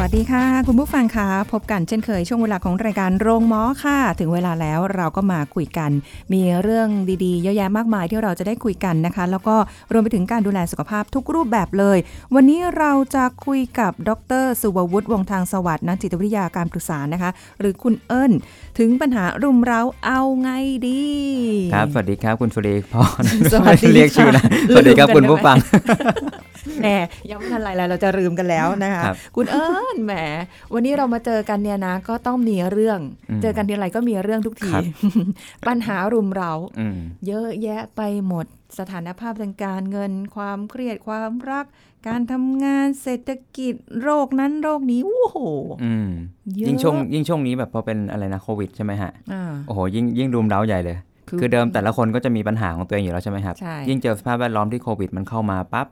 วัสดีค่ะ คุณผู้ฟังคะพบกันเช่นเคยช่วงเวลาของรายการโรงหมอค่ะ ถึงเวลาแล้วเราก็มาคุยกัน มีเรื่องดีๆ เยอะแยะมากมายที่เราจะได้คุยกันนะคะ แล้วก็รวมไปถึงการดูแลสุขภาพทุกรูปแบบเลย วันนี้เราจะคุยกับดร สุวัวุฒิวงศ์ทางสวัสดิ์นักจิตวิทยาการปรึกษานะคะ หรือคุณเอิญถึงปัญหารุมเร้าเอาไงดีครับสวัสดีครับคุณสุรีพรสวัสดีเรียกชื่อนะค่ะสวัสดีครับลืมกันคุณผู้ฟัง แหมยังไม่ทันไรแล้วเราจะลืมกันแล้วนะคะครับคุณเอิญแหม วันนี้เรามาเจอกันเนี่ยนะ ก็ต้องมีเรื่องอืมเจอกันทีไรก็มีเรื่องทุกทีครับปัญหารุมเราอืมเยอะแยะไปหมดสถานภาพทางการเงิน ความเครียดความรัก การทำงานเศรษฐกิจโรคนั้นโรคนี้โอ้โหอืมเยอะยิ่งช่วงยิ่งช่วงนี้แบบพอเป็นอะไรนะโควิดใช่ไหมฮะอ่าโอ้โหยิ่งยิ่งรุมเร้าใหญ่เลยคือคือเดิมแต่ละคนก็จะมีปัญหาของตัวเองอยู่แล้วใช่ไหมครับใช่ยิ่งเจอสภาพแวดล้อมที่โควิดมันเข้ามาปั๊บ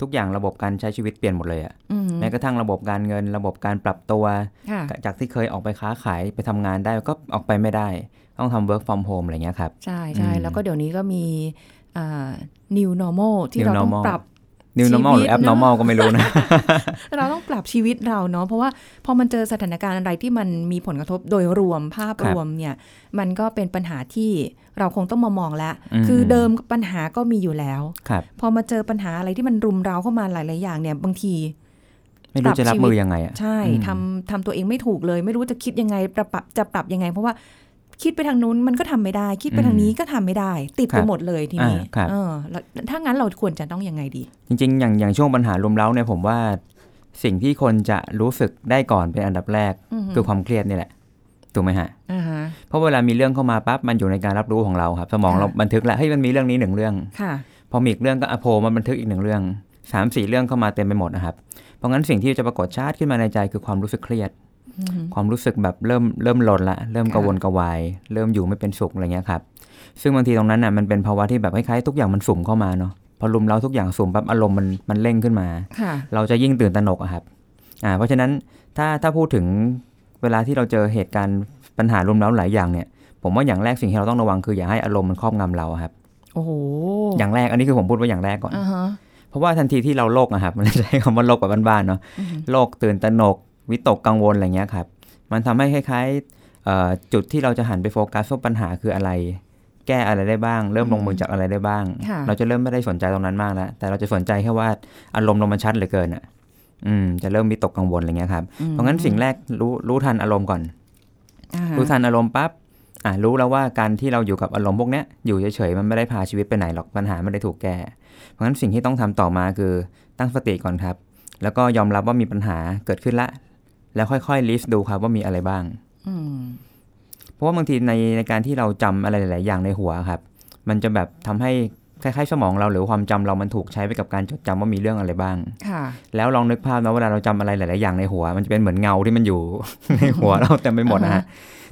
ทุกอย่างระบบการใช้ชีวิตเปลี่ยนหมดเลยอะอืมแม้กระทั่งระบบการเงิน ระบบการปรับตัวค่ะจากที่เคยออกไปค้าขายไปทำงานได้ก็ออกไปไม่ได้ ต้องทำ work from home อะไรเงี้ยครับ ใช่ใช่อืมแล้วก็เดี๋ยวนี้ก็มีอ่า new normal ที่ New เราต้อง normal ปรับ new normal หรือชีวิตเนอะ abnormal ก็ไม่รู้นะ เราต้องปรับชีวิตเราเนาะเพราะว่าพอมันเจอสถานการณ์อะไรที่มันมีผลกระทบโดยรวมภาพครัรบวมเนี่ย มันก็เป็นปัญหาที่เราคงต้องมามองแล้วอืมคือเดิมปัญหาก็มีอยู่แล้วครับพอมาเจอปัญหาอะไรที่มันรุมเราเข้ามาหลาย ๆ อย่างเนี่ยบางทีไม่รู้จะรับมือยังไงอะใช่อืมทำทำตัวเองไม่ถูกเลย ไม่รู้จะคิดยังไงปรับปรับจะปรับยังไง เพราะว่า คิดไปทางนู้นมันก็ทำไม่ได้ คิดไปทางนี้ก็ทำไม่ได้ ติดไปหมดเลยทีนี้อ่าครับเออแล้วถ้างั้นเราควรจะต้องยังไงดี จริง ๆ อย่างอย่างช่วงปัญหารุมเร้าเนี่ยผมว่า สิ่งที่คนจะรู้สึกได้ก่อนเป็นอันดับแรกอือฮึคือความเครียดนี่แหละถูกไหมฮะอ่าฮะเพราะเวลามีเรื่องเข้ามาปั๊บมันอยู่ในการรับรู้ของเราครับ สมองค่ะเราบันทึกแล้วเฮ้ยมันมีเรื่องนี้หนึ่งเรื่องค่ะพอมีอีกเรื่องก็อะโพมันบันทึกอีกหนึ่งเรื่องสามสี่เรื่องเข้ามาเต็มไปหมดนะครับ เพราะงั้นสิ่งที่จะปรากฏชาติขึ้นมาในใจคือความรู้สึกเครียดอือฮึ ความรู้สึกแบบเริ่มเริ่มหลนละ เริ่มค่ะกระวนกระวาย เริ่มอยู่ไม่เป็นสุขอะไรเงี้ยครับ ซึ่งบางทีตรงนั้นน่ะมันเป็นภาวะที่แบบคล้ายๆทุกอย่างมันสุ่มเข้ามาเนาะพอรุมเราทุกอย่างสุ่มปั๊บอารมณ์มันมันเร่งขึ้นมาค่ะเราจะยิ่งตื่นตระหนกอะครับอ่าเพราะฉะนั้นถ้าถ้าพูดถึงเวลาที่เราเจอเหตุการณ์ปัญหารุมเร้าหลายอย่างเนี่ย ผมว่าอย่างแรกสิ่งที่เราต้องระวังคืออย่าให้อารมณ์มันครอบงำเราอะครับโอ้โหอย่างแรกอันนี้คือผมพูดว่าอย่างแรกก่อนอ่าฮะเพราะว่าทันทีที่เราโลกอะครับ มันใช้คำว่าโลกแบบบ้านๆเนาะอือฮึโลกตื่นตระหนก วิตกกังวลอะไรเงี้ยครับ มันทำให้คล้ายๆเอ่อจุดที่เราจะหันไปโฟกัสว่าปัญหาคืออะไร แก้อะไรได้บ้าง เริ่มลงมือจากอะไรได้บ้างค่ะเราจะเริ่มไม่ได้สนใจตรงนั้นมากแล้ว แต่เราจะสนใจแค่ว่าอารมณ์เรามันชัดเหลือเกินอะอืมจะเริ่มมีตกกังวลอะไรเงี้ยครับอืมเพราะงั้นสิ่งแรกรู้รู้ทันอารมณ์ก่อนอ่าฮะรู้ทันอารมณ์ปั๊บอะรู้แล้วว่าการที่เราอยู่กับอารมณ์พวกเนี้ยอยู่เฉยๆมันไม่ได้พาชีวิตไปไหนหรอกปัญหาไม่ได้ถูกแก้ เพราะงั้นสิ่งที่ต้องทำต่อมาคือตั้งสติก่อนครับ แล้วก็ยอมรับว่ามีปัญหาเกิดขึ้นละ แล้วค่อยๆลิสต์ดูครับว่ามีอะไรบ้างอืมเพราะว่าบางทีในในการที่เราจำอะไรหลายๆอย่างในหัวครับ มันจะแบบทำให้คล้ายๆสมองเราหรือความจำเรามันถูกใช้ไปกับการจดจำว่ามีเรื่องอะไรบ้างค่ะแล้วลองนึกภาพนะเวลาเราจำอะไรหลาย ๆ อย่างในหัว มันจะเป็นเหมือนเงาที่มันอยู่ในหัวเราเต็มไปหมดนะฮะ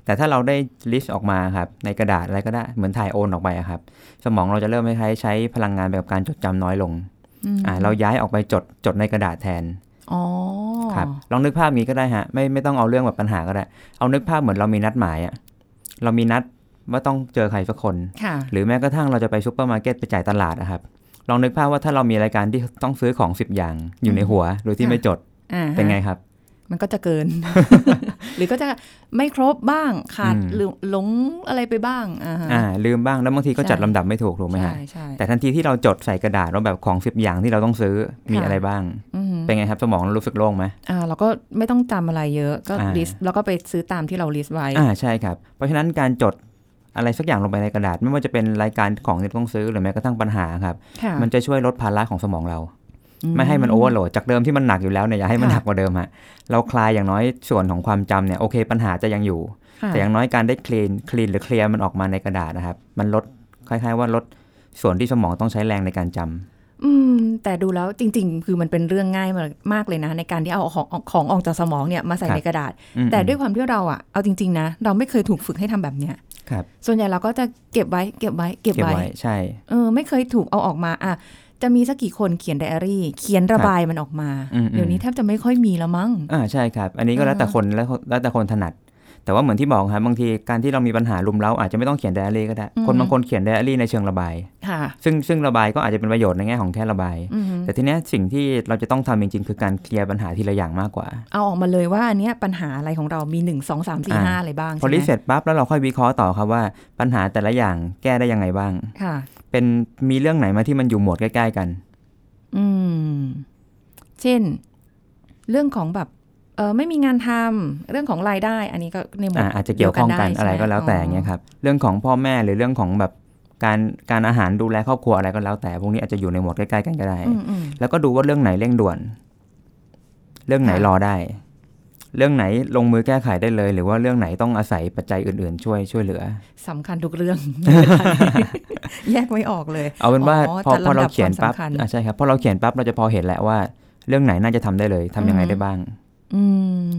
แต่ถ้าเราได้ list ออกมาครับในกระดาษอะไรก็ได้เหมือนถ่ายโอนออกไปอะครับ สมองเราจะเริ่มคล้ายๆใช้พลังงานไปกับการจดจำน้อยลงอืมอ่าเราย้ายออกไปจดจดในกระดาษแทนอ๋อ ครับลองนึกภาพงี้ก็ได้ฮะ ไม่ไม่ต้องเอาเรื่องแบบปัญหาก็ได้ เอานึกภาพเหมือนเรามีนัดหมายอะเรามีนัดว่าต้องเจอใครสักคนค่ะหรือแม้กระทั่งเราจะไปซูเปอร์มาร์เก็ตไปจ่ายตลาดนะครับลองนึกภาพว่าถ้าเรามีรายการที่ต้องซื้อของ10อย่างอยู่ในหัวโดยที่ค่ะไม่จดอ่าฮะเป็นไงครับ มันก็จะเกินห รือก็จะไม่ครบบ้างขาดอืมหรือหลงอะไรไปบ้างอ่าฮะอ่าลืมบ้างแล้วบางทีก็ใช่จัดลำดับไม่ถูกถูกไหมฮะใช่ใช่แต่ทันทีที่เราจดใส่กระดาษว่าแบบของ10อย่างที่เราต้องซื้อมีค่ะอะไรบ้างอืมเป็นไงครับสมองเรารู้สึกโล่งไหมอ่าเราก็ไม่ต้องจำอะไรเยอะก็อ่า list แล้วก็ไปซื้อตามที่เรา list ไว้อ่าใช่ครับ เพราะฉะนั้นการจดอะไรสักอย่างลงไปในกระดาษ ไม่ว่าจะเป็นรายการของที่ต้องซื้อหรือแม้กระทั่งปัญหาครับค่ะมันจะช่วยลดภาระของสมองเราอื ไม่ให้มันโอเวอร์โหลดจากเดิมที่มันหนักอยู่แล้วเนี่ยอย่าให้มันค่ะหนักกว่าเดิมฮะเราคลายอย่างน้อยส่วนของความจำเนี่ยโอเค ปัญหาจะยังอยู่ค่ะแต่อย่างน้อยการได้คลีนคลีนหรือเคลียร์มันออกมาในกระดาษนะครับ มันลดคล้าย ๆ ว่าลดส่วนที่สมองต้องใช้แรงในการจำอืม แต่ดูแล้วจริง ๆ คือมันเป็นเรื่องง่ายมากเลยนะ ในการที่เอาของของออกจากสมองเนี่ยมาใส่ครับในกระดาษอืมแต่ด้วยความที่เราอะเอาจริง ๆ นะ เราไม่เคยถูกฝึกให้ทำแบบเนี้ยครับ ส่วนใหญ่เราก็จะเก็บไว้ เก็บไว้ เก็บเก็บไว้ไว้ใช่เออไม่เคยถูกเอาออกมาอะ จะมีสักกี่คนเขียนไดอารี่ เขียนระบายมันออกมาอืมเดี๋ยวนี้แทบจะไม่ค่อยมีแล้วมั้งอ่าใช่ครับ อันนี้ก็แล้วแต่คนแล้วแล้วแต่คนถนัด แต่ว่าเหมือนที่บอกครับบางทีการที่เรามีปัญหารุมเร้าอาจจะไม่ต้องเขียนไดอารี่ก็ได้อืมคนบางคนเขียนไดอารี่ในเชิงระบายค่ะซึ่งซึ่งระบายก็อาจจะเป็นประโยชน์ในแง่ของแค่ระบายอืมแต่ทีเนี้ยสิ่งที่เราจะต้องทำจริงๆ คือการเคลียร์ปัญหาทีละอย่างมากกว่า เอาออกมาเลยว่าอันเนี้ยปัญหาอะไรของเรามีหนึ่งสองสามสี่อ่าห้าอะไรบ้างพอใช่ไหลิมสต์เสร็จปั๊บแล้วเราค่อยวิเคราะห์ต่อครับว่าปัญหาแต่ละอย่างแก้ได้ยังไงบ้างค่ะเป็นมีเรื่องไหนมาที่มันอยู่หมวดใกล้ ๆ กัน อืม เช่น เรื่องของแบบเออ ไม่มีงานทำเรื่องของรายได้ อันนี้ก็ในหมวดอ่าอาจจะเกี่ยวข้องกันดีวอะไรก็แล้วแต่ใช่หมเงี้ยครับเรื่องของพ่อแม่หรือเรื่องของแบบการการอาหารดูแลครอบครัวอะไรก็แล้วแต่พวกนี้อาจจะอยู่ในหมวดใกล้ๆกันก็ได้อืมอืมแล้วก็ดูว่าเรื่องไหนเร่งด่วน เรื่องไหนค่ะรอได้ เรื่องไหนลงมือแก้ไขได้เลย หรือว่าเรื่องไหนต้องอาศัยปัจจัยอื่นๆ ช่วยช่วยเหลือสำคัญทุกเรื่อง แยกไม่ออกเลย เอาเป็นว่าอ๋อพอจัดพอลำดัเราบเขียนความปั๊บสำคัญอะใช่ครับพอเราเขียนปั๊บเราจะพอเห็นแหละว่า เรื่องไหนน่าจะทำได้เลยทำยังไงอือฮึได้บ้างอืม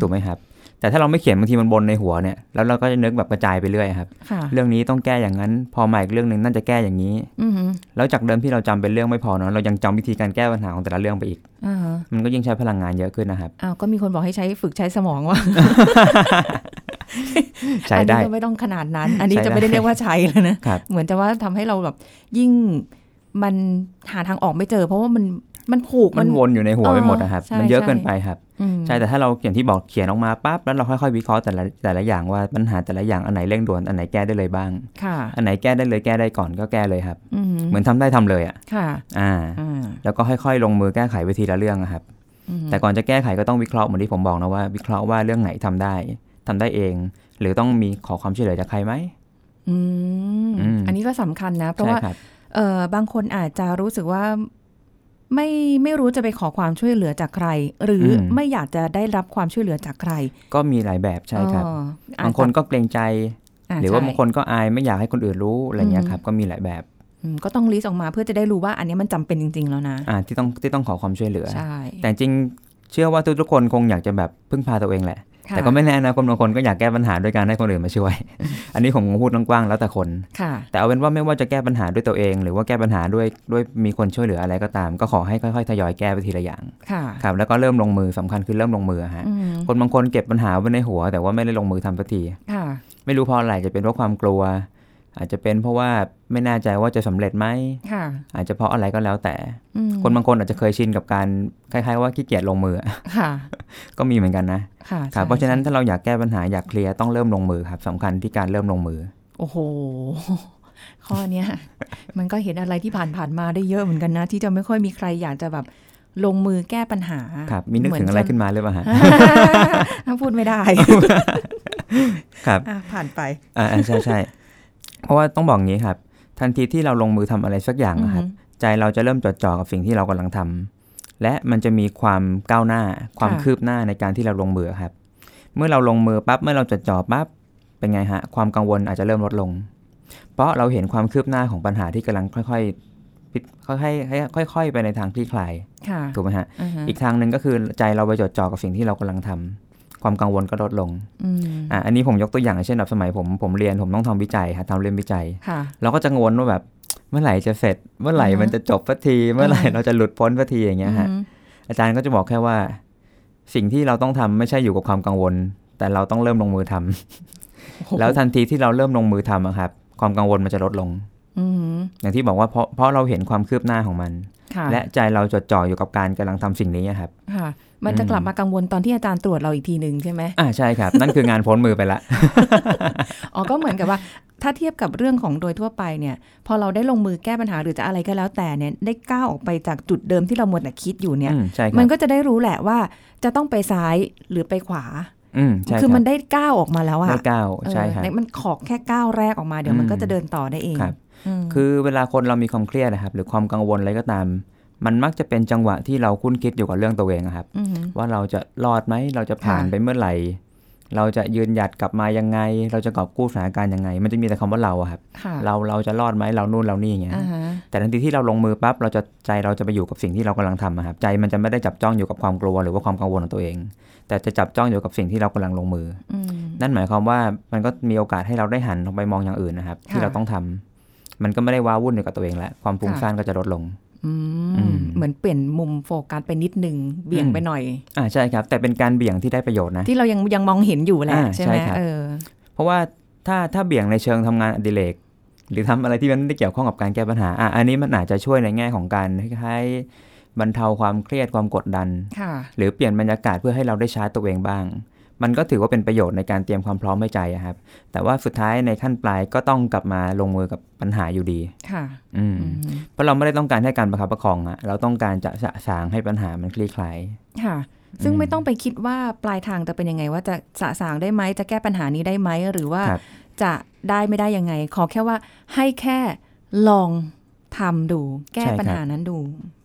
ถูกไหมครับ แต่ถ้าเราไม่เขียนบางทีมันบนในหัวเนี่ย แล้วเราก็จะนึกแบบกระจายไปเรื่อยครับค่ะเรื่องนี้ต้องแก้อย่างนั้น พอมาอีกเรื่องหนึ่งน่าจะแก้อย่างนี้อืมแล้วจากเดิมที่เราจำเป็นเรื่องไม่พอเนาะ เรายังจำวิธีการแก้ปัญหาของแต่ละเรื่องไปอีกอ่าฮะมันก็ยิ่งใช้พลังงานเยอะขึ้นนะครับอ้าวก็มีคนบอกให้ใช้ฝึกใช้สมองว่าใช้อันได้นี้ก็ไม่ต้องขนาดนั้น อันนี้ใช้จะไม่ได้ได้เรียกว่าใช้แล้วนะครับเหมือนจะว่าทำให้เราแบบยิ่งมันหาทางออกไม่เจอ เพราะว่ามัน มันผูกมันวนอยู่ในหัวเออไปหมดนะครับใช่มันเยอะใช่เกินไปครับอืมใช่แต่ถ้าเราอย่างที่บอกเขียนออกมาปั๊บแล้วเราค่อยๆวิเคราะห์แต่ละแต่ละอย่างว่าปัญหาแต่ละอย่างอันไหนเร่งด่วนอันไหนแก้ได้เลยบ้างค่ะอันไหนแก้ได้เลยแก้ได้ก่อนก็แก้เลยครับอืมเหมือนทำได้ทำเลยอะค่ะอ่าอ่า แล้วก็ค่อยๆ ลงมือแก้ไขไปทีละเรื่องอะครับอืมแต่ก่อนจะแก้ไขก็ต้องวิเคราะห์เหมือนที่ผมบอกนะว่าวิเคราะห์ว่าเรื่องไหนทำได้ทำได้เอง หรือต้องมีขอความช่วยเหลือจากใครไหมอืมอืมอันนี้ก็สำคัญนะ เพราะใช่ว่าครับเออบางคนอาจจะรู้สึกว่า ไม่ไม่รู้จะไปขอความช่วยเหลือจากใคร หรืออม ไม่อยากจะได้รับความช่วยเหลือจากใครก็มีหลายแบบใช่ครับเอออจบางคนก็เกรงใจะหรือว่าใช่ บางคนก็อายไม่อยากให้คนอื่นรู้อะไรเงี้ยอืมครับ ก็มีหลายแบบอืมก็ต้องลิสต์ออกมาเพื่อจะได้รู้ว่าอันนี้มันจำเป็นจริง ๆ แล้วนะ อ่าที่ต้องที่ต้องขอความช่วยเหลือ ใช่แต่จริงเชื่อว่าทุกๆคนคงอยากจะแบบพึ่งพาตัวเองแหละค่ะ แต่ก็ไม่แน่นะคนบางคนก็อยากแก้ปัญหาด้วยการให้คนอื่นมาช่วย อันนี้ผมคงพูดกว้างๆแล้วแต่คนค่ะแต่เอาเป็นว่าไม่ว่าจะแก้ปัญหาด้วยตัวเอง หรือว่าแก้ปัญหาด้วยด้วยมีคนช่วยเหลืออะไรก็ตาม ก็ขอให้ค่อยๆทยอยแก้ไปทีละอย่างค่ะครับแล้วก็เริ่มลงมือสำคัญคือเริ่มลงมือฮะอืมคนบางคนเก็บปัญหาไว้ในหัว แต่ว่าไม่ได้ลงมือทำสักทีค่ะไม่รู้เพราะอะไรจะเป็นเพราะความกลัว อาจจะเป็นเพราะว่าไม่แน่ใจว่าจะสำเร็จไหมค่ะอาจจะเพราะอะไรก็แล้วแต่อืมคนบางคนอาจจะเคยชินกับการคล้าย ๆ ว่าขี้เกียจลงมือค่ะก็มีเหมือนกันนะค่ะครับใช่เพราะฉะนั้นถ้าเราอยากแก้ปัญหาอยากเคลียร์ต้องเริ่มลงมือครับสำคัญที่การเริ่มลงมือ โอ้โห ข้อเนี้ยมันก็เห็นอะไรที่ผ่านผ่านๆมาได้เยอะเหมือนกันนะ ที่จะไม่ค่อยมีใครอยากจะแบบลงมือแก้ปัญหาครับมีนึกถึงอะไรขึ้นมาหรือเปล่าฮะถ้าพูดไม่ได้ ครับอะผ่านไปอ่าอ่าใช่ใช่ เพราะว่าต้องบอกงี้ครับ ทันทีที่เราลงมือทำอะไรสักอย่างนะครับ ใจเราจะเริ่มจดจ่อกับสิ่งที่เรากำลังทำและมันจะมีความก้าวหน้า ความค่ะคืบหน้าในการที่เราลงมือครับ เมื่อเราลงมือปั๊บเมื่อเราจดจ่อปั๊บเป็นไงฮะความกังวลอาจจะเริ่มลดลง เพราะเราเห็นความคืบหน้าของปัญหาที่กำลังค่อยๆพิค่อยๆค่อย ๆ ไปในทางคลี่คลายค่ะถูกไหมฮะอ่าฮะอีกทางหนึ่งก็คือใจเราไปจดจ่อกับสิ่งที่เรากำลังทำ ความกังวลก็ลดลงอืมอะอันนี้ผมยกตัวอย่างเช่นแบบสมัยผมผมเรียนผมต้องทำวิจัยครับทำเรียนวิจัยค่ะเราก็จะกังวลว่าแบบเมื่อไหร่จะเสร็จ เมื่อไหร่อือฮะมันจะจบสักที เมื่อไหร่อือฮะเราจะหลุดพ้นสักทีอย่างเงี้ยฮะอืมอาจารย์ก็จะบอกแค่ว่า สิ่งที่เราต้องทำไม่ใช่อยู่กับความกังวล แต่เราต้องเริ่มลงมือทำแล้วทันทีที่เราเริ่มลงมือทำอะครับ ความกังวลมันจะลดลง อืมอย่างที่บอกว่าเพราะเพราะเราเห็นความคืบหน้าของมันค่ะและใจเราจดจ่ออยู่กับการกำลังทำสิ่งนี้อะครับค่ะ มันจะอืมกลับมากังวลตอนที่อาจารย์ตรวจเราอีกทีหนึ่งใช่ไหมอ่าใช่ครับ นั่นคืองานพ้นมือไปละอ๋อก็เหมือนกับว่าถ้าเทียบกับเรื่องของโดยทั่วไปเนี่ย พอเราได้ลงมือแก้ปัญหาหรือจะอะไรก็แล้วแต่เนี่ยได้ก้าวออกไปจากจุดเดิมที่เราหมดแต่คิดอยู่เนี่ยอืมใช่คมัรันบก็จะได้รู้แหละว่าจะต้องไปซ้ายหรือไปขวาอืมใช่คือรับมันได้ก้าวออกมาแล้วอะได้ก้าวใช่ครับเออมันขอกแค่ก้าวแรกออกมาเดี๋ยวมันอืมก็จะเดินต่อได้เองครับม คือเวลาคนเรามีความเครียดนะครับ หรือความกังวลอะไรก็ตาม มันมักจะเป็นจังหวะที่เราคุ้นคิดอยู่กับเรื่องตัวเองอะครับมว่าเราจะรอดไหมเราจะผ่านค่ะไปเมื่อไหร่ เราจะยืนหยัดกลับมายังไง เราจะกอบกู้สถานการณ์ยังไง มันจะมีแต่คำว่าเราอะครับค่ะเราเราจะรอดไหมเรานู่นเรานี่อย่างเงี้ยอ่าฮะแต่ทันทีที่เราลงมือปั๊บเราจะใจเราจะไปอยู่กับสิ่งที่เรากำลังทำอะครับใจมันจะไม่ได้จับจ้องอยู่กับความกลัวหรือว่าความกังวลของตัวเอง แต่จะจับจ้องอยู่กับสิ่งที่เรากำลังลงมืออืมนั่นหมายความว่ามันก็มีโอกาสให้เราได้หันออกไปมองอย่างอื่นนะครับ ที่ค่ะเราต้องทำ มันก็ไม่ได้ว้าวุ่นอยู่กับตัวเองแล้ว ความฟุ้งค่ะซ่านก็จะลดลงอือืมมเหมือนเปลี่ยนมุมโฟกัสไปนิดนึง เบี่ยงอืมไปหน่อย อ่าใช่ครับ แต่เป็นการเบี่ยงที่ได้ประโยชน์นะ ที่เรายังยังมองเห็นอยู่แหละอ่าใช่ไหมใช่ครับเออเพราะว่าถ้าถ้าเบี่ยงในเชิงทำงานอดิเรกหรือทำอะไรที่มันไม่ได้เกี่ยวข้องกับการแก้ปัญหาอะอันนี้มันอาจจะช่วยในแง่ของการคล้ายๆบรรเทาความเครียดความกดดันค่ะหรือเปลี่ยนบรรยากาศเพื่อให้เราได้ชาร์จตัวเองบ้าง มันก็ถือว่าเป็นประโยชน์ในการเตรียมความพร้อมให้ใจอะครับ แต่ว่าสุดท้ายในขั้นปลายก็ต้องกลับมาลงมือกับปัญหาอยู่ดี ค่ะ อืมอืมเพราะเราไม่ได้ต้องการให้การประคับประคองอะเราต้องการจะสะสางให้ปัญหามันคลี่คลาย ค่ะ ซึ่งอืมไม่ต้องไปคิดว่าปลายทางจะเป็นยังไง ว่าจะสะสางได้ไหม จะแก้ปัญหานี้ได้ไหม หรือว่าครับจะได้ไม่ได้ยังไง ขอแค่ว่าให้แค่ลอง ทำดู แก้ปัญหานั้นดู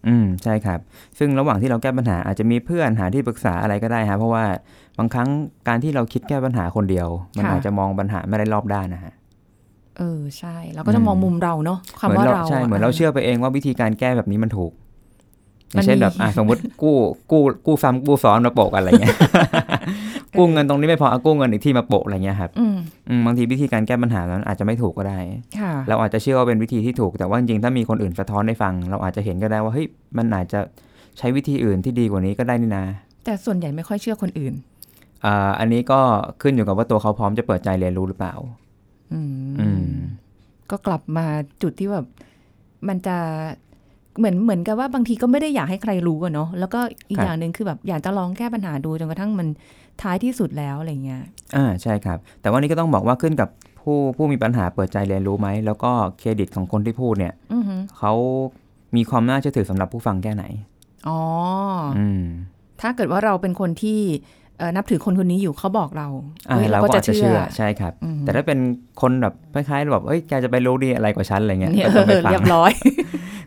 อืมใช่ครับ ซึ่งระหว่างที่เราแก้ปัญหาอาจจะมีเพื่อนหาที่ปรึกษาอะไรก็ได้ฮะเพราะว่าบางครั้งการที่เราคิดแก้ปัญหาคนเดียว มันค่ะอาจจะมองปัญหาไม่ได้รอบด้านนะฮะเออใช่เราก็จะมองอืมมุมเราเนาะเหคำมือนว่าเราเราใช่เหมือนเราเชื่อไปเองว่าวิธีการแก้แบบนี้มันถูกอมันย่างเช่นมีแบบอะสมมติกู้กู้กู้ซ้ำกู้ซ้อนมาโปะกันอะไรเงี้ย กู้เงินตรงนี้ไม่พอเอากู้เงินอีกที่มาโปะอะไรเงี้ยครับอืมอืมบางทีวิธีการแก้ปัญหานั้นอาจจะไม่ถูกก็ได้ค่ะเราอาจจะเชื่อว่าเป็นวิธีที่ถูกแต่ว่าจริงๆถ้ามีคนอื่นสะท้อนให้ฟัง เราอาจจะเห็นก็ได้ว่าเฮ้ยมันอาจจะใช้วิธีอื่นที่ดีกว่านี้ก็ได้นี่นาแต่ส่วนใหญ่ไม่ค่อยเชื่อคนอื่นอ่าอันนี้ก็ขึ้นอยู่กับว่าตัวเขาพร้อมจะเปิดใจเรียนรู้หรือเปล่าอืมอืมก็กลับมาจุดที่แบบมันจะเหมือนเหมือนกับว่าบางทีก็ไม่ได้อยากให้ใครรู้อะเนาะแล้วก็อีกครับอย่างหนึ่งคือแบบอยากจะลองแก้ปัญหาดูจนกระทั่งมัน ท้ายที่สุดแล้วอะไรเงี้ยอ่าใช่ครับ แต่ว่านี่ก็ต้องบอกว่าขึ้นกับผู้ผู้มีปัญหาเปิดใจเรียนรู้ไหม แล้วก็เครดิตของคนที่พูดเนี่ยอือหือเขามีความน่าเชื่อถือสำหรับผู้ฟังแค่ไหน อ๋อออืมถ้าเกิดว่าเราเป็นคนที่เอ่อนับถือคนคนนี้อยู่เขาบอกเราอ่าฮ้ยเราก็อาจจะเชื่อใช่ครับอืมแต่ถ้าเป็นคนแบบคล้ายๆแบบเอ้ยแกจะไปรู้ดีอะไรกว่าฉันอะไรเงี้ยเนี่ยก็จะไม่ฟังเรียบร้อย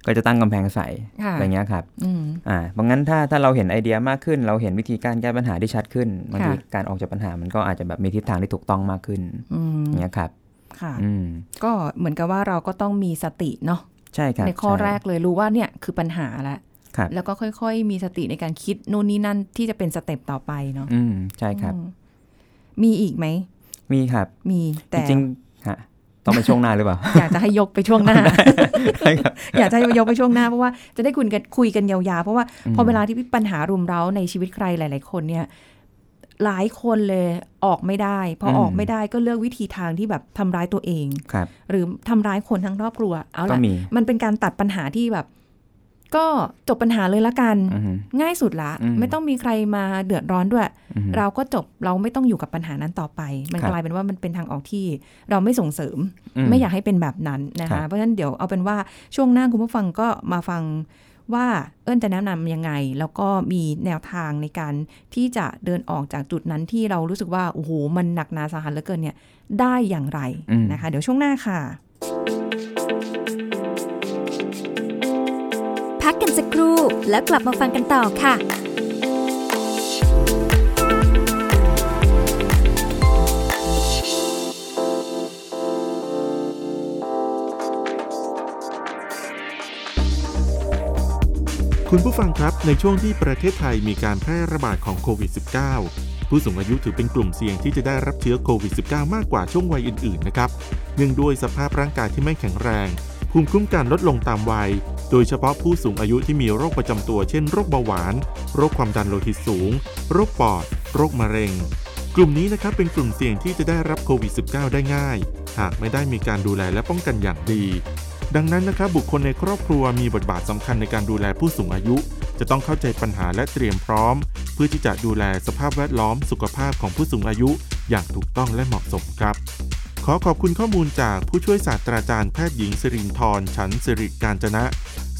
ก็จะตั้งกำแพงใส่ค่ะอะไรเงี้ยครับอืมอ่าบางงั้นถ้าถ้าเราเห็นไอเดียมากขึ้น เราเห็นวิธีการแก้ปัญหาที่ชัดขึ้นบางทีค่ะการออกจากปัญหามันก็อาจจะแบบมีทิศทางที่ถูกต้องมากขึ้นอืมอย่างเงี้ยครับค่ะอืมก็เหมือนกับว่าเราก็ต้องมีสติเนาะใช่ครับในข้อช่แรกเลยรู้ว่าเนี่ยคือปัญหาแล้วครับแล้วก็ค่อยๆ มีสติในการคิดนู่นนี่นั่นที่จะเป็นสเต็ปต่อไปเนาะอืมใช่ครับอืมมีอีกไหม มีครับ มีจแต่ริงๆฮะ ต้องไปช่วงหน้าหรือเปล่า อยากจะให้ยกไปช่วงหน้าได้ครับอยากจะให้ยกไปช่วงหน้าเพราะว่าจะได้คุยกันคุยกันยาวๆ เพราะว่าอืมพอเวลาที่ปัญหารุมเร้าในชีวิตใครหลาย ๆ คนเนี่ยหลายคนเลยออกไม่ได้พอออกไม่ได้ก็เลือกวิธีทางที่แบบทำร้ายตัวเองครับหรือทำร้ายคนทั้งครอบครัว เอาก็ละมีมันเป็นการตัดปัญหาที่แบบ ก็จบปัญหาเลยละกันอือฮึง่ายสุดละอืมไม่ต้องมีใครมาเดือดร้อนด้วยอือฮึเราก็จบเราไม่ต้องอยู่กับปัญหานั้นต่อไป มันครับกลายเป็นว่ามันเป็นทางออกที่เราไม่ส่งเสริมอืมไม่อยากให้เป็นแบบนั้นนะครัคะบเพราะฉะนั้นเดี๋ยวเอาเป็นว่าช่วงหน้าคุณผู้ฟังก็มาฟังว่าเอิ้นจะแนะนำยังไง แล้วก็มีแนวทางในการที่จะเดินออกจากจุดนั้นที่เรารู้สึกว่าโอ้โหมันหนักหนาสาหัสเหลือเกินเนี่ยได้อย่างไรอืมนะคะ เดี๋ยวช่วงหน้าค่ะ พักกันสักครู่ แล้วกลับมาฟังกันต่อค่ะคุณผู้ฟังครับ ในช่วงที่ประเทศไทยมีการแพร่ระบาดของโควิด -19 ผู้สูงอายุถือเป็นกลุ่มเสี่ยงที่จะได้รับเชื้อโควิด -19 มากกว่าช่วงวัยอื่น ๆ นะครับ เนื่องด้วยสภาพร่างกายที่ไม่แข็งแรง ภูมิคุ้มกันลดลงตามวัย โดยเฉพาะผู้สูงอายุที่มีโรคประจำตัว เช่นโรคเบาหวาน โรคความดันโลหิตสูง โรคปอด โรคมะเร็ง กลุ่มนี้นะครับเป็นกลุ่มเสี่ยงที่จะได้รับโควิด -19 ได้ง่าย หากไม่ได้มีการดูแลและป้องกันอย่างดี ดังนั้นนะครับบุคคลในครอบครัวมีบทบาทสำคัญในการดูแลผู้สูงอายุ จะต้องเข้าใจปัญหาและเตรียมพร้อม เพื่อที่จะดูแลสภาพแวดล้อมสุขภาพของผู้สูงอายุ อย่างถูกต้องและเหมาะสมครับ อขอบคุณข้อมูลจากผู้ช่วยศาสตราจารย์แพทย์หญิงสิรินทร์ฉันสิริการจนะ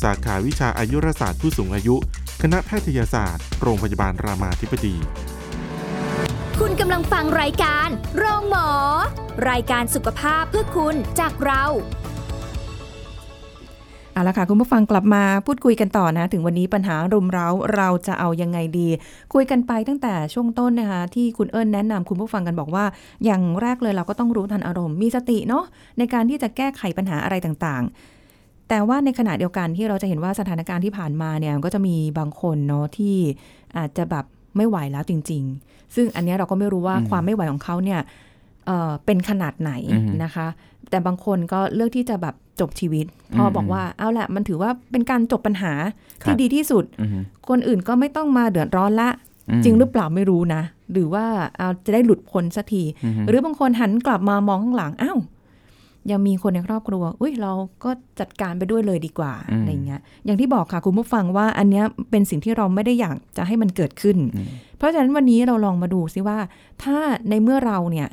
สาขาวิชาอายุรศาสตร์ผู้สูงอายุ คณะแพทยศาสตร์ โรงพยาบาลรามาธิบดี คุณกำลังฟังรายการ โรงหมอ รายการสุขภาพเพื่อคุณจากเรา เอาละค่ะ คุณผู้ฟังกลับมาพูดคุยกันต่อนะ ถึงวันนี้ปัญหารุมเร้าเราจะเอายังไงดี คุยกันไปตั้งแต่ช่วงต้นนะคะ ที่คุณเอิญแนะนำคุณผู้ฟังกันบอกว่า อย่างแรกเลยเราก็ต้องรู้ทันอารมณ์มีสติเนาะในการที่จะแก้ไขปัญหาอะไรต่างๆ แต่ว่าในขณะเดียวกันที่เราจะเห็นว่าสถานการณ์ที่ผ่านมาเนี่ยก็จะมีบางคนเนาะที่อาจจะแบบไม่ไหวแล้วจริง ๆ ซึ่งอันเนี้ยเราก็ไม่รู้ว่าอืมความไม่ไหวของเขาเนี่ยเอ่อเป็นขนาดไหนอือฮึนะคะ แต่บางคนก็เลือกที่จะแบบจบชีวิตพออมบอกว่าเอาละมันถือว่าเป็นการจบปัญหาครับที่ดีที่สุดอือฮึคนอื่นก็ไม่ต้องมาเดือดร้อนละมจริงหรือเปล่าไม่รู้นะ หรือว่าเอาจะได้หลุดพ้นสักทีอือฮึหรือบางคนหันกลับมามองข้างหลังอ้าวยังมีคนในครอบครัว อุ้ยเราก็จัดการไปด้วยเลยดีกว่าอะไรเงี้ย อย่างที่บอกค่ะคุณผู้ฟังว่าอันเนี้ยเป็นสิ่งที่เราไม่ได้อยากจะให้มันเกิดขึ้นอืมเพราะฉะนั้นวันนี้เราลองมาดูซิว่า ถ้าในเมื่อเราเนี่ย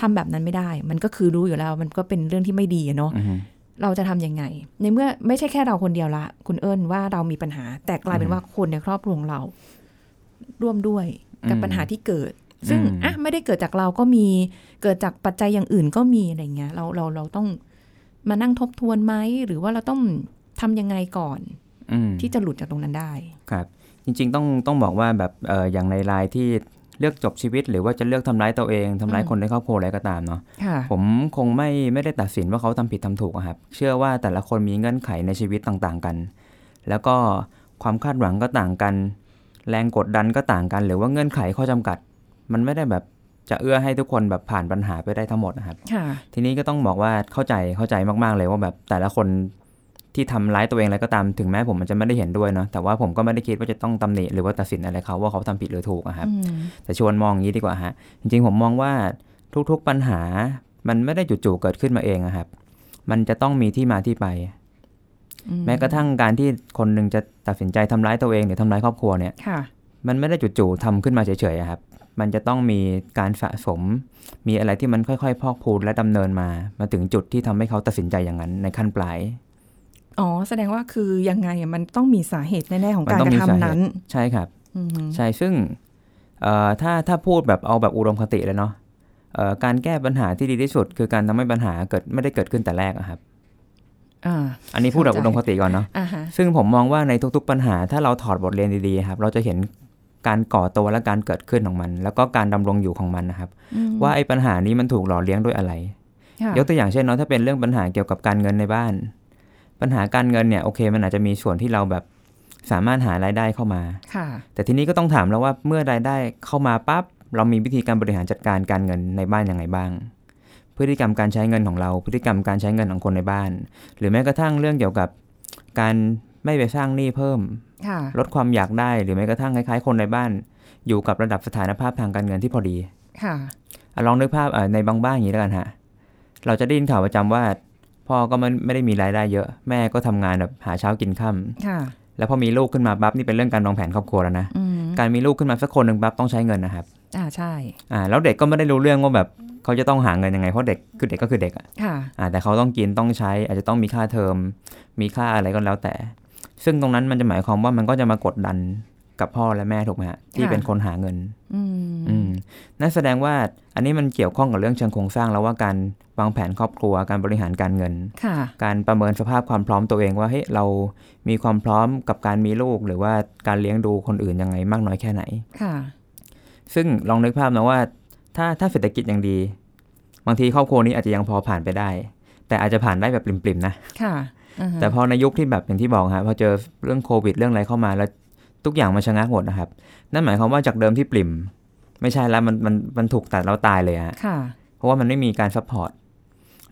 ทำแบบนั้นไม่ได้ มันก็คือรู้อยู่แล้ว มันก็เป็นเรื่องที่ไม่ดีอะเนาะอือฮึเราจะทำยังไง ในเมื่อไม่ใช่แค่เราคนเดียวละ คุณเอิญว่าเรามีปัญหา แต่กลายเป็นว่าคนในครอบครัวของเรา ร่วมด้วยกับปัญหาที่เกิด ซึ่งอะไม่ได้เกิดจากเราก็มีเกิดจากปัจจัยอย่างอื่นก็มีอะไรเงี้ยเราเราเราต้องมานั่งทบทวนไหมหรือว่าเราต้องทำยังไงก่อนอืมที่จะหลุดจากตรงนั้นได้ ครับ จริง ๆ ต้องต้องบอกว่าแบบเอออย่างในรายที่ เลือกจบชีวิต หรือว่าจะเลือกทำร้ายตัวเองทำร้ายอืมคนในครอบครัวอะไรก็ตามเนาะค่ะผมคงไม่ไม่ได้ตัดสินว่าเขาทำผิดทำถูกอะครับ เชื่อว่าแต่ละคนมีเงื่อนไขในชีวิตต่างๆกัน แล้วก็ความคาดหวังก็ต่างกัน แรงกดดันก็ต่างกัน หรือว่าเงื่อนไขข้อจำกัด มันไม่ได้แบบจะเอื้อให้ทุกคนแบบผ่านปัญหาไปได้ทั้งหมดนะครับค่ะทีนี้ก็ต้องบอกว่าเข้าใจเข้าใจมากๆเลยว่าแบบแต่ละคน ที่ทำร้ายตัวเองอะไรก็ตามถึงแม้ผมมันจะไม่ได้เห็นด้วยเนาะแต่ว่าผมก็ไม่ได้คิดว่าจะต้องตำหนิหรือว่าตัดสินอะไรเขาว่าเขาทำผิดหรือถูกอะครับอืมแต่ชวนมองอย่างนี้ดีกว่าฮะจริงๆ ผมมองว่าทุกๆปัญหามันไม่ได้จู่ๆเกิดขึ้นมาเองอะครับ มันจะต้องมีที่มาที่ไปอืแม้กระทั่งการที่คนหนึ่งจะตัดสินใจทำร้ายตัวเองหรือทำร้ายครอบครัวเนี่ยค่ะมันไม่ได้จู่ๆทำขึ้นมาเฉยๆอะครับมันจะต้องมีการสะสม มีอะไรที่มันค่อยๆ พอกพูนและดำเนินมา มาถึงจุดที่ทำให้เขาตัดสินใจอย่างนั้นในขั้นปลาย อ๋อ แสดงว่าคือยังไงอะมันต้องมีสาเหตุแน่ๆของมันการต้อกงมีระสาเหตุทำนั้น ใช่ครับอืมใช่ซึ่งเอ่อถ้าถ้าพูดแบบเอาแบบอุดมคติเลยเนาะเอ่อการแก้ปัญหาที่ดีที่สุด คือการทำให้ปัญหาเกิดไม่ได้เกิดขึ้นแต่แรกอะครับอ่าอันนี้พูดแบบเข้าใจอุดมคติก่อนเนาะอ่าฮะซึ่งผมมองว่าในทุกๆปัญหา ถ้าเราถอดบทเรียนดีๆครับ เราจะเห็นการก่อตัวและการเกิดขึ้นของมัน แล้วก็การดำรงอยู่ของมันนะครับอืมว่าไอ้ปัญหานี้มันถูกหล่อเลี้ยงด้วยอะไรค่ะยกตัวอย่างเช่นเนาะถ้าเป็นเรื่องปัญหาเกี่ยวกับการเงินในบ้าน ปัญหาการเงินเนี่ยโอเค มันอาจจะมีส่วนที่เราแบบสามารถหารายได้เข้ามาค่ะ แต่ทีนี้ก็ต้องถามแล้วว่าเมื่อรายได้เข้ามาปั๊บเรามีวิธีการบริหารจัดการการเงินในบ้านยังไงบ้าง พฤติกรรมการใช้เงินของเรา พฤติกรรมการใช้เงินของคนในบ้าน หรือแม้กระทั่งเรื่องเกี่ยวกับการไม่ไปสร้างหนี้เพิ่มค่ะลดความอยากได้หรือแม้กระทั่งคล้ายๆ คนในบ้าน อยู่กับระดับสถานภาพทางการเงินที่พอดี ค่ะอะลองนึกภาพเอ่อในบางบ้านอย่างนี้แล้วกันฮะเราจะได้ยินข่าวประจำว่า พ่อก็ไม่ไม่ได้มีรายได้เยอะ แม่ก็ทำงานแบบหาเช้ากินค่ำค่ะแล้วพอมีลูกขึ้นมาปั๊บนี่เป็นเรื่องการวางแผนครอบครัวแล้วนะอืมการมีลูกขึ้นมาสักคนหนึ่งปั๊บต้องใช้เงินนะครับ อ่าใช่ อ่าแล้วเด็กก็ไม่ได้รู้เรื่องว่าแบบเขาจะต้องหาเงินยังไงเพราะเด็กคือเด็กก็คือเด็กอะค่ะอ่าแต่เขาต้องกินต้องใช้ อาจจะต้องมีค่าเทอม มีค่าอะไรก็แล้วแต่ ซึ่งตรงนั้นมันจะหมายความว่ามันก็จะมากดดัน กับพ่อและแม่ถูกไหมฮะที่ค่ะเป็นคนหาเงินอืมอืมนั่นแสดงว่าอันนี้มันเกี่ยวข้องกับเรื่องเชิงโครงสร้างแล้วว่าการวางแผนครอบครัวการบริหารการเงินค่ะการประเมินสภาพความพร้อมตัวเองว่าเฮ้ยเรามีความพร้อมกับการมีลูก หรือว่าการเลี้ยงดูคนอื่นยังไงมากน้อยแค่ไหนค่ะ ซึ่งลองนึกภาพนะว่า ถ้าถ้าเศรษฐกิจยังดี บางทีครอบครัวนี้อาจจะยังพอผ่านไปได้ แต่อาจจะผ่านได้แบบปริ่มๆนะค่ะอ่าฮะแต่พอในยุคที่แบบอย่างที่บอกฮะพอเจอเรื่องโควิดเรื่องอะไรเข้ามาแล้ว ทุกอย่างมันชะงักหมดนะครับ นั่นหมายความว่าจากเดิมที่ปริ่มไม่ใช่แล้วมันมันมันถูกตัดเราตายเลยฮะค่ะเพราะว่ามันไม่มีการ support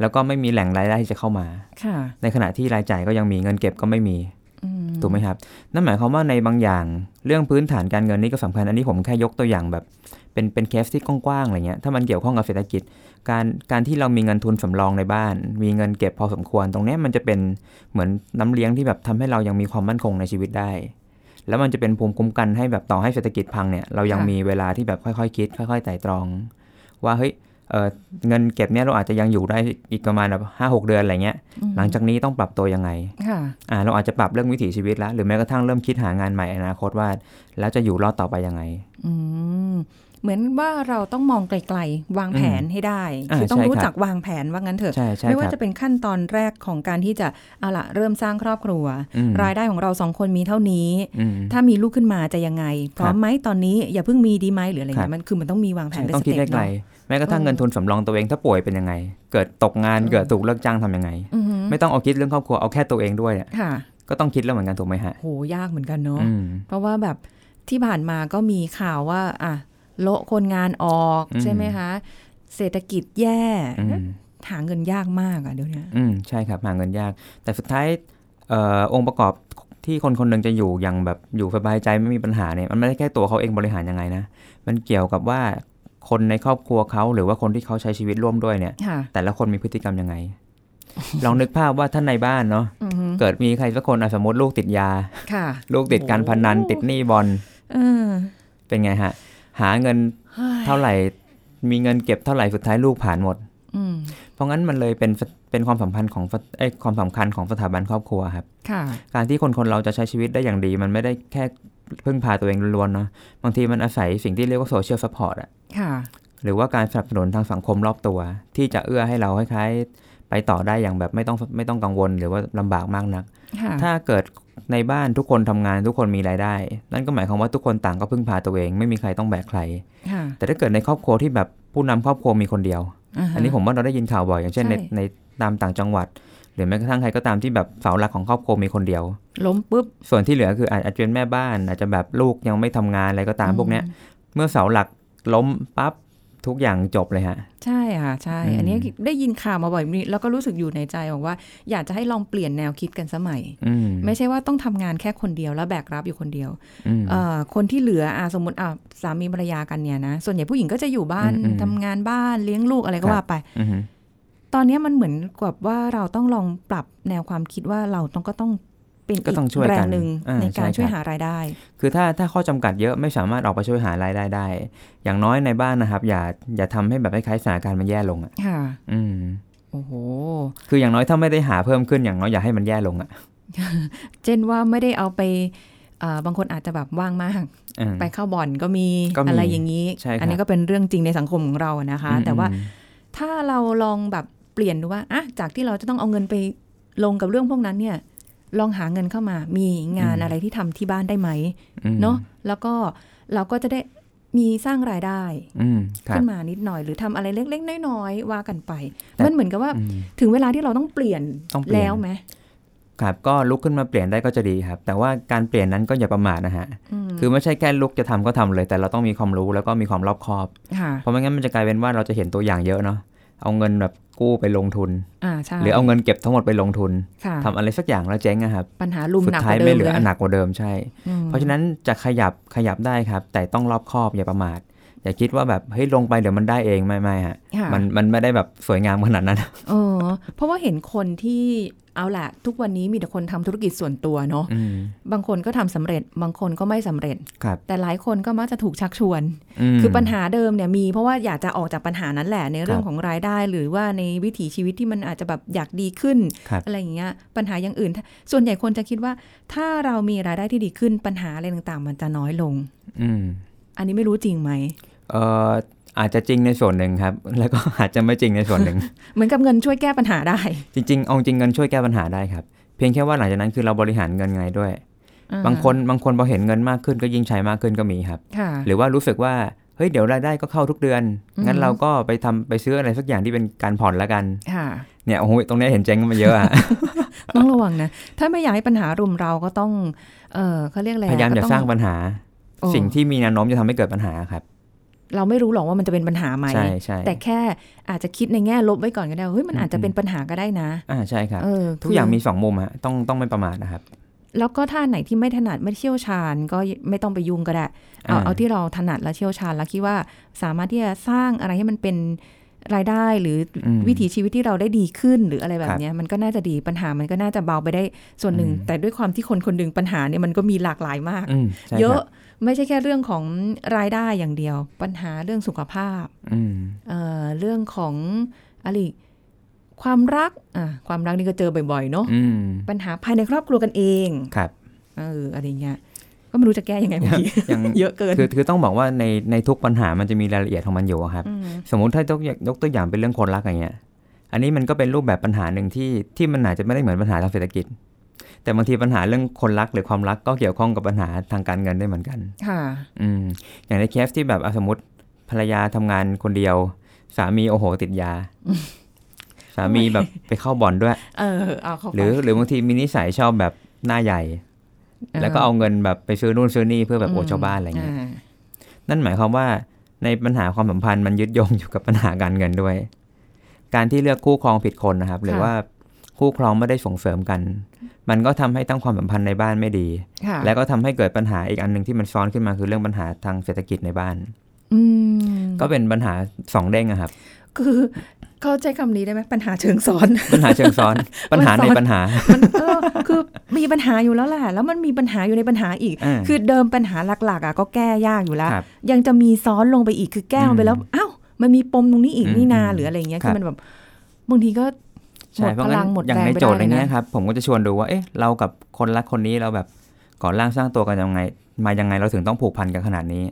แล้วก็ไม่มีแหล่งรายได้ที่จะเข้ามาค่ะในขณะที่รายจ่ายก็ยังมีเงินเก็บก็ไม่มีอืมถูกไหมครับ นั่นหมายความว่าในบางอย่างเรื่องพื้นฐานการเงินนี่ก็สำคัญ อันนี้ผมแค่ยกตัวอย่างแบบ เป็นเป็นเคสที่กว้างๆอะไรเงี้ย ถ้ามันเกี่ยวข้องกับเศรษฐกิจ การการที่เรามีเงินทุนสำรองในบ้าน มีเงินเก็บพอสมควร ตรงเนี้ยมันจะเป็นเหมือนน้ำเลี้ยงที่แบบทำให้เรายังมีความมั่นคงในชีวิตได้ แล้วมันจะเป็นภูมิคุ้มกันให้แบบต่อให้เศรษฐกิจพังเนี่ยเรายังมีเวลาที่แบบค่อยๆคิด ค่อยๆไตร่ตรอง ว่าเฮ้ยเออเงินเก็บเนี่ยเราอาจจะยังอยู่ได้อีกประมาณแบบห้าหกเดือนอะไรเงี้ยอืมหลังจากนี้ต้องปรับตัวยังไงค่ะอ่าเราอาจจะปรับเรื่องวิถีชีวิตแล้ว หรือแม้กระทั่งเริ่มคิดหางานใหม่ในอนาคตว่า แล้วจะอยู่รอดต่อไปยังไงอืม เหมือนว่าเราต้องมองไกลๆ วางแผนให้ได้อ่าคือต้องใช่รู้ครับจักวางแผนว่างั้นเถอะใช่ใช่ไม่คว่ารับจะเป็นขั้นตอนแรกของการที่จะเอาละเริ่มสร้างครอบครัวอืมรายได้ของเราสองคนมีเท่านี้อืมถ้ามีลูกขึ้นมาจะยังไง พร้อมไหมตอนนี้อย่าเพิ่งมีดีไหมหรืออะไรครัเงี้บยมันคือมันต้องมีวางแผนใช่เป็นต้อสงคิดเต็ปได้ไกลเนาะแม้กระทั่งเออเงินทุนสำรองตัวเองถ้าป่วยเป็นยังไง เกิดตกงานเออเกิดถูกเลิกจ้างทำยังไงอือหือไม่ต้องเอาคิดเรื่องครอบครัวเอาแค่ตัวเองด้วยเนี่ยค่ะก็ต้องคิดแล้วเหมือนกันถูกไหมฮะโหยากเหมือนกันเนาะอืมเพราะว่าแบบที่ผ่านมาก็มีข่าวว่าอะ โละคนงานออกอืมใช่ไหมคะ เศรษฐกิจแย่อืมหาเงินยากมากอะเดี๋ยวนี้อืมใช่ครับหาเงินยาก แต่สุดท้ายเอ่อองค์ประกอบที่คนคนหนึ่งจะอยู่อย่างแบบอยู่สบายใจไม่มีปัญหาเนี่ยมันไม่ได้แค่ตัวเขาเองบริหารยังไงนะ มันเกี่ยวกับว่าคนในครอบครัวเขาหรือว่าคนที่เขาใช้ชีวิตร่วมด้วยเนี่ยค่ะแต่ละคนมีพฤติกรรมยังไง ลองนึกภาพว่าท่านในบ้านเนาะอือหือเกิดมีใครสักคนอะสมมติลูกติดยาค่ะลูกติดการพนันโอ้ติดหนี้บอลเออเป็นไงฮะ หาเงินเฮ้ยเท่าไหร่ มีเงินเก็บเท่าไหร่สุดท้ายลูกผลาญหมดอืมเพราะงั้นมันเลยเป็นเป็นความสัมพันธ์ของสเอ้ยความสำคัญของสถาบันครอบครัวครับค่ะการที่คนคนเราจะใช้ชีวิตได้อย่างดี มันไม่ได้แค่พึ่งพาตัวเองล้วนๆเนาะบางทีมันอาศัยสิ่งที่เรียกว่า social support อะค่ะหรือว่าการสนับสนุนทางสังคมรอบตัว ที่จะเอื้อให้เราคล้ายๆ ไปต่อได้อย่างแบบไม่ต้องไม่ต้องกังวลหรือว่าลำบากมากนักค่ะถ้าเกิดในบ้านทุกคนทำงานทุกคนมีรายได้ นั่นก็หมายความว่าทุกคนต่างก็พึ่งพาตัวเอง ไม่มีใครต้องแบกใครค่ะแต่ถ้าเกิดในครอบครัวที่แบบผู้นำครอบครัวมีคนเดียวาฮะอันนี้ผมว่าเราได้ยินข่าวบ่อย อย่างเช่นในใช่ในตามต่างจังหวัด หรือแม้กระทั่งใครก็ตามที่แบบเสาหลักของครอบครัวมีคนเดียว ล้มปุ๊บ ส่วนที่เหลือคืออาจอาจจะเป็นแม่บ้าน อาจจะแบบลูกยังไม่ทำงานอะไรก็ตามพวกเนี้ย เมื่อเสาหลักล้มปั๊บ ทุกอย่างจบเลยฮะ ใช่ค่ะ ใช่อืมอันนี้ได้ยินข่าวมาบ่อยมีแล้วก็รู้สึกอยู่ในใจบอกว่า อยากจะให้ลองเปลี่ยนแนวคิดกันสมัยอืมไม่ใช่ว่าต้องทำงานแค่คนเดียวแล้วแบกรับอยู่คนเดียวอืมเอ่อคนที่เหลืออะสมมติอะสามีภรรยากันเนี่ยนะ ส่วนใหญ่ผู้หญิงก็จะอยู่บ้านอืมอืมทำงานบ้านเลี้ยงลูกอะไรก็ครับว่าไปอืมตอนนี้มันเหมือนกับว่าเราต้องลองปรับแนวความคิดว่าเราต้องก็ต้อง เป็นก็อีกต้องช่วยแรกังนหนึ่งอ่าในการใช่ช่วยครับหารายได้ คือถ้าถ้าข้อจำกัดเยอะไม่สามารถออกไปช่วยหารายได้ได้ อย่างน้อยในบ้านนะครับ อย่าอย่าทำให้แบบคล้ายๆสถานการณ์มันแย่ลงอะค่ะ อืมโอ้โห คืออย่างน้อยถ้าไม่ได้หาเพิ่มขึ้นอย่างน้อยอย่าให้มันแย่ลงอะ เช่นว่าไม่ได้เอาไปอ่าบางคนอาจจะแบบว่างมากอืมไปเข้าบ่อนก็มีก็มีอะไรอย่างนี้ใช่ครับอันี้ก็เป็นเรื่องจริงในสังคมของเราอะนะคะอืมแต่ว่าอืมถ้าเราลองแบบเปลี่ยนดูว่าอะจากที่เราจะต้องเอาเงินไปลงกับเรื่องพวกนั้นเนี่ย ลองหาเงินเข้ามา มีงานอะไรที่ทำที่บ้านได้ไหมอืมเนาะแล้วก็เราก็จะได้มีสร้างรายได้อืมครับขึ้นมานิดหน่อย หรือทำอะไรเล็กๆน้อยๆว่ากันไปแต่มันเหมือนกับว่าอืมถึงเวลาที่เราต้องเปลี่ยนต้องเปลี่ยนแล้วไหมครับก็ลุกขึ้นมาเปลี่ยนได้ก็จะดีครับ แต่ว่าการเปลี่ยนนั้นก็อย่าประมาทนะฮะมคือไม่ใช่แค่ลุกจะทำก็ทำเลย แต่เราต้องมีความรู้แล้วก็มีความรอบคอบค่ะเพราะไม่งั้นมันจะกลายเป็นว่าเราจะเห็นตัวอย่างเยอะเนาะ เอาเงินแบบกู้ไปลงทุนอ่าใช่หรือเอาเงินเก็บทั้งหมดไปลงทุนค่ะทำอะไรสักอย่างแล้วเจ๊งอะครับ ปัญหาลุมสุหนักท้ากยว่าเดิไม่มเหลือเลยอันหนักกว่าเดิมใช่อืมเพราะฉะนั้นจะขยับขยับได้ครับ แต่ต้องรอบคอบอย่าประมาท อย่าคิดว่าแบบเฮ้ยลงไปเดี๋ยวมันได้เองไม่ไม่ฮะค่ะมันมันไม่ได้แบบสวยงามขนาดนั้นเออเพราะว่าเห็นคนที่ เอาแหละทุกวันนี้มีแต่คนทำธุรกิจส่วนตัวเนาะอืมบางคนก็ทำสำเร็จ บางคนก็ไม่สำเร็จครับแต่หลายคนก็มักจะถูกชักชวนมคือปัญหาเดิมเนี่ยมีเพราะว่าอยากจะออกจากปัญหานั้นแหละ ในเรื่องครับของรายได้ หรือว่าในวิถีชีวิตที่มันอาจจะแบบอยากดีขึ้นครับอะไรอย่างเงี้ยปัญหาอย่างอื่น ส่วนใหญ่คนจะคิดว่า ถ้าเรามีรายได้ที่ดีขึ้นปัญหาอะไรต่างๆ มันจะน้อยลง อืมอันนี้ไม่รู้จริงไหมเอ่อ อาจจะจริงในส่วนหนึ่งครับ แล้วก็อาจจะไม่จริงในส่วนหนึ่ง เหมือนกับเงินช่วยแก้ปัญหาได้ จริงๆเอาจริงเงินช่วยแก้ปัญหาได้ครับ เพียงแค่ว่าหลังจากนั้นคือเราบริหารเงินไงด้วยอ่บางคนบางคนพอเห็นเงินมากขึ้นก็ยิ่งใช้มากขึ้นก็มีครับค่ะหรือว่ารู้สึกว่าเฮ้ยเดี๋ยวรายได้ก็เข้าทุกเดือนอืมงั้นเราก็ไปทำไปซื้ออะไรสักอย่างที่เป็นการผ่อนแล้วกันค่ะเนี่ยโอ้โหตรงเนี้ยเห็นเจ๊งกันมาเยอะอะต้องระวังนะ ถ้าไม่อยากให้ปัญหารุมเราก็ต้อง เออเขาเรียกอะไรพยายามอย่าก็ต้สร้างปัญหาโอ้สิ่งที่มีแนวโน้มจะทำให้เกิดปัญหาครับ เราไม่รู้หรอกว่ามันจะเป็นปัญหาไหมใช่ใช่แต่แค่อาจจะคิดในแง่ลบไว้ก่อนก็ได้ว่าเฮ้ยมันอาจจะเป็นปัญหาก็ได้นะ อ่าใช่ครับเออทุกอย่างคืมีสองมุมฮะต้องต้องไม่ประมาทนะครับ แล้วก็ถ้าไหนที่ไม่ถนัดไม่เชี่ยวชาญก็ไม่ต้องไปยุ่งก็ได้เอาอ่าเอาที่เราถนัดและเชี่ยวชาญแล้วคิดว่าสามารถที่จะสร้างอะไรให้มันเป็นรายได้หรืออมวิถีชีวิตที่เราได้ดีขึ้นหรืออะไรแบครับบเนี้ยมันก็น่าจะดีปัญหามันก็น่าจะเบาไปได้ส่วนหนึ่งอืมแต่ด้วยความที่คนคนหนึ่งปัญหาเนี่ยมันก็มีหลากหลายมากอืมใช่เยคอะรับ ไม่ใช่แค่เรื่องของรายได้อย่างเดียว ปัญหาเรื่องสุขภาพอืมเอ่อเรื่องของอะไรอีกความรักอะความรักนี่ก็เจอบ่อยๆเนาะอืมปัญหาภายในครอบครัวกันเองครับเอออะไรเงี้ยก็ไม่รู้จะแก้ยังไงบางทีอย่างเยอะเกินคือคือต้องบอกว่าในในทุกปัญหามันจะมีรายละเอียดของมันอยู่อะครับมสมมุติถ้ายกยกตัวอย่างเป็นเรื่องคนรักอย่างเงี้ย อันนี้มันก็เป็นรูปแบบปัญหาหนึ่งที่ที่มันอาจจะไม่ได้เหมือนปัญหาทางเศรษฐกิจ แต่บางทีปัญหาเรื่องคนรักหรือความรักก็เกี่ยวข้องกับปัญหาทางการเงินได้เหมือนกันค่ะอืมอย่างในเคสที่แบบอะสมมติภรรยาทำงานคนเดียว สามีโอ้โห ติดยา สามีแบบไปเข้าบ่อนด้วย เออเอาเข้าไปหรือหรือบางทีมีนิสัยชอบแบบหน้าใหญ่ แล้วก็เอาเงินแบบไปซื้อนู่นซื้อนี่เพื่อแบบโอวดชาวบ้านอะไรเงี้ยานั่นหมายความว่าในปัญหาความสัมพันธ์มันยึดโยงอยู่กับปัญหาการเงินด้วย การที่เลือกคู่ครองผิดคนนะครับ หรือว่าคู่ครองไม่ได้ส่งเสริมกัน มันก็ทำให้ตั้งความสัมพันธ์ในบ้านไม่ดีค่ะแล้วก็ทำให้เกิดปัญหาอีกอันหนึ่งที่มันซ้อนขึ้นมาคือเรื่องปัญหาทางเศรษฐกิจในบ้านอืมก็เป็นปัญหาสองเด้งอะครับ คือเข้าใจคำนี้ได้ไหมปัญหาเชิงซ้อน ปัญหาเชิงซ้อน ปัญหาในปัญหา มันเออคือมีปัญหาอยู่แล้วแหละแล้วมันมีปัญหาอยู่ในปัญหาอีกอ่าคือเดิมปัญหาหลักๆอะก็แก้ยากอยู่แล้วครับยังจะมีซ้อนลงไปอีกคือแก้ลงไปแล้วอ้าวมันมีปมตรงนี้อีกอืมนี่นาอืมหรืออะไรเงี้ยครัคืบอมันแบบบางทีก็ หมใช่ดเพราะพงั้ลังนหมดอย่างแรงในไปโจได้ทย์เลอยย่างนะเงี้ยครับผมก็จะชวนดูว่าเอ๊ะเรากับคนรักคนนี้เราแบบก่อร่างสร้างตัวกันยังไง มายังไงเราถึงต้องผูกพันกันขนาดนี้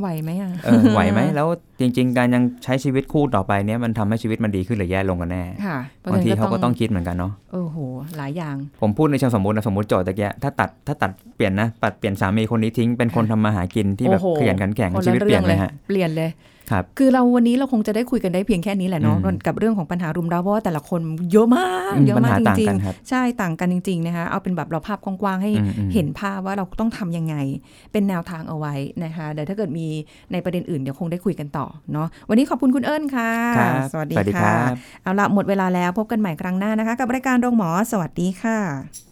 ไหวไหมอะเออไหวไหมแล้วจริง ๆ การยังใช้ชีวิตคู่ต่อไปเนี้ยมันทำให้ชีวิตมันดีขึ้นหรือแย่ลงกันแน่ค่ะบางทีเขาก็ต้องคิดเหมือนกันเนาะโอ้โหหลายอย่าง ผมพูดในเชิงสมมตินะสมมติโจทย์ตะเกียถ้าตัดถ้าตัดเปลี่ยนนะตัดเปลี่ยนสามีคนนี้ทิ้งเป็นคนทำมาหากินที่แบบโอ้โหขยันขันแข็งคนชีละวิตเปลี่ยนเรื่องเลยฮะเปลี่ยนเลย ครับคือเราวันนี้เราคงจะได้คุยกันได้เพียงแค่นี้แหละเนาะอืมกับเรื่องของปัญหารุมเร้าเพราะว่าแต่ละคนเยอะมากอืมเยอะปัญมากหาจต่างริงกันครับๆใช่ต่างกันจริงๆนะคะเอาเป็นแบบเราภาพกว้างๆให้อืมอืมเห็นภาพว่าเราต้องทำยังไง เป็นแนวทางเอาไว้นะคะเดี๋ยวถ้าเกิดมีในประเด็นอื่นเดี๋ยวคงได้คุยกันต่อเนาะวันนี้ขอบคุณคุณเอิญค่ะครับสวัสดีสวัสดีครัค่ะบเอาละหมดเวลาแล้วพบกันใหม่ครั้งหน้านะคะ กับรายการโรงหมอสวัสดีค่ะ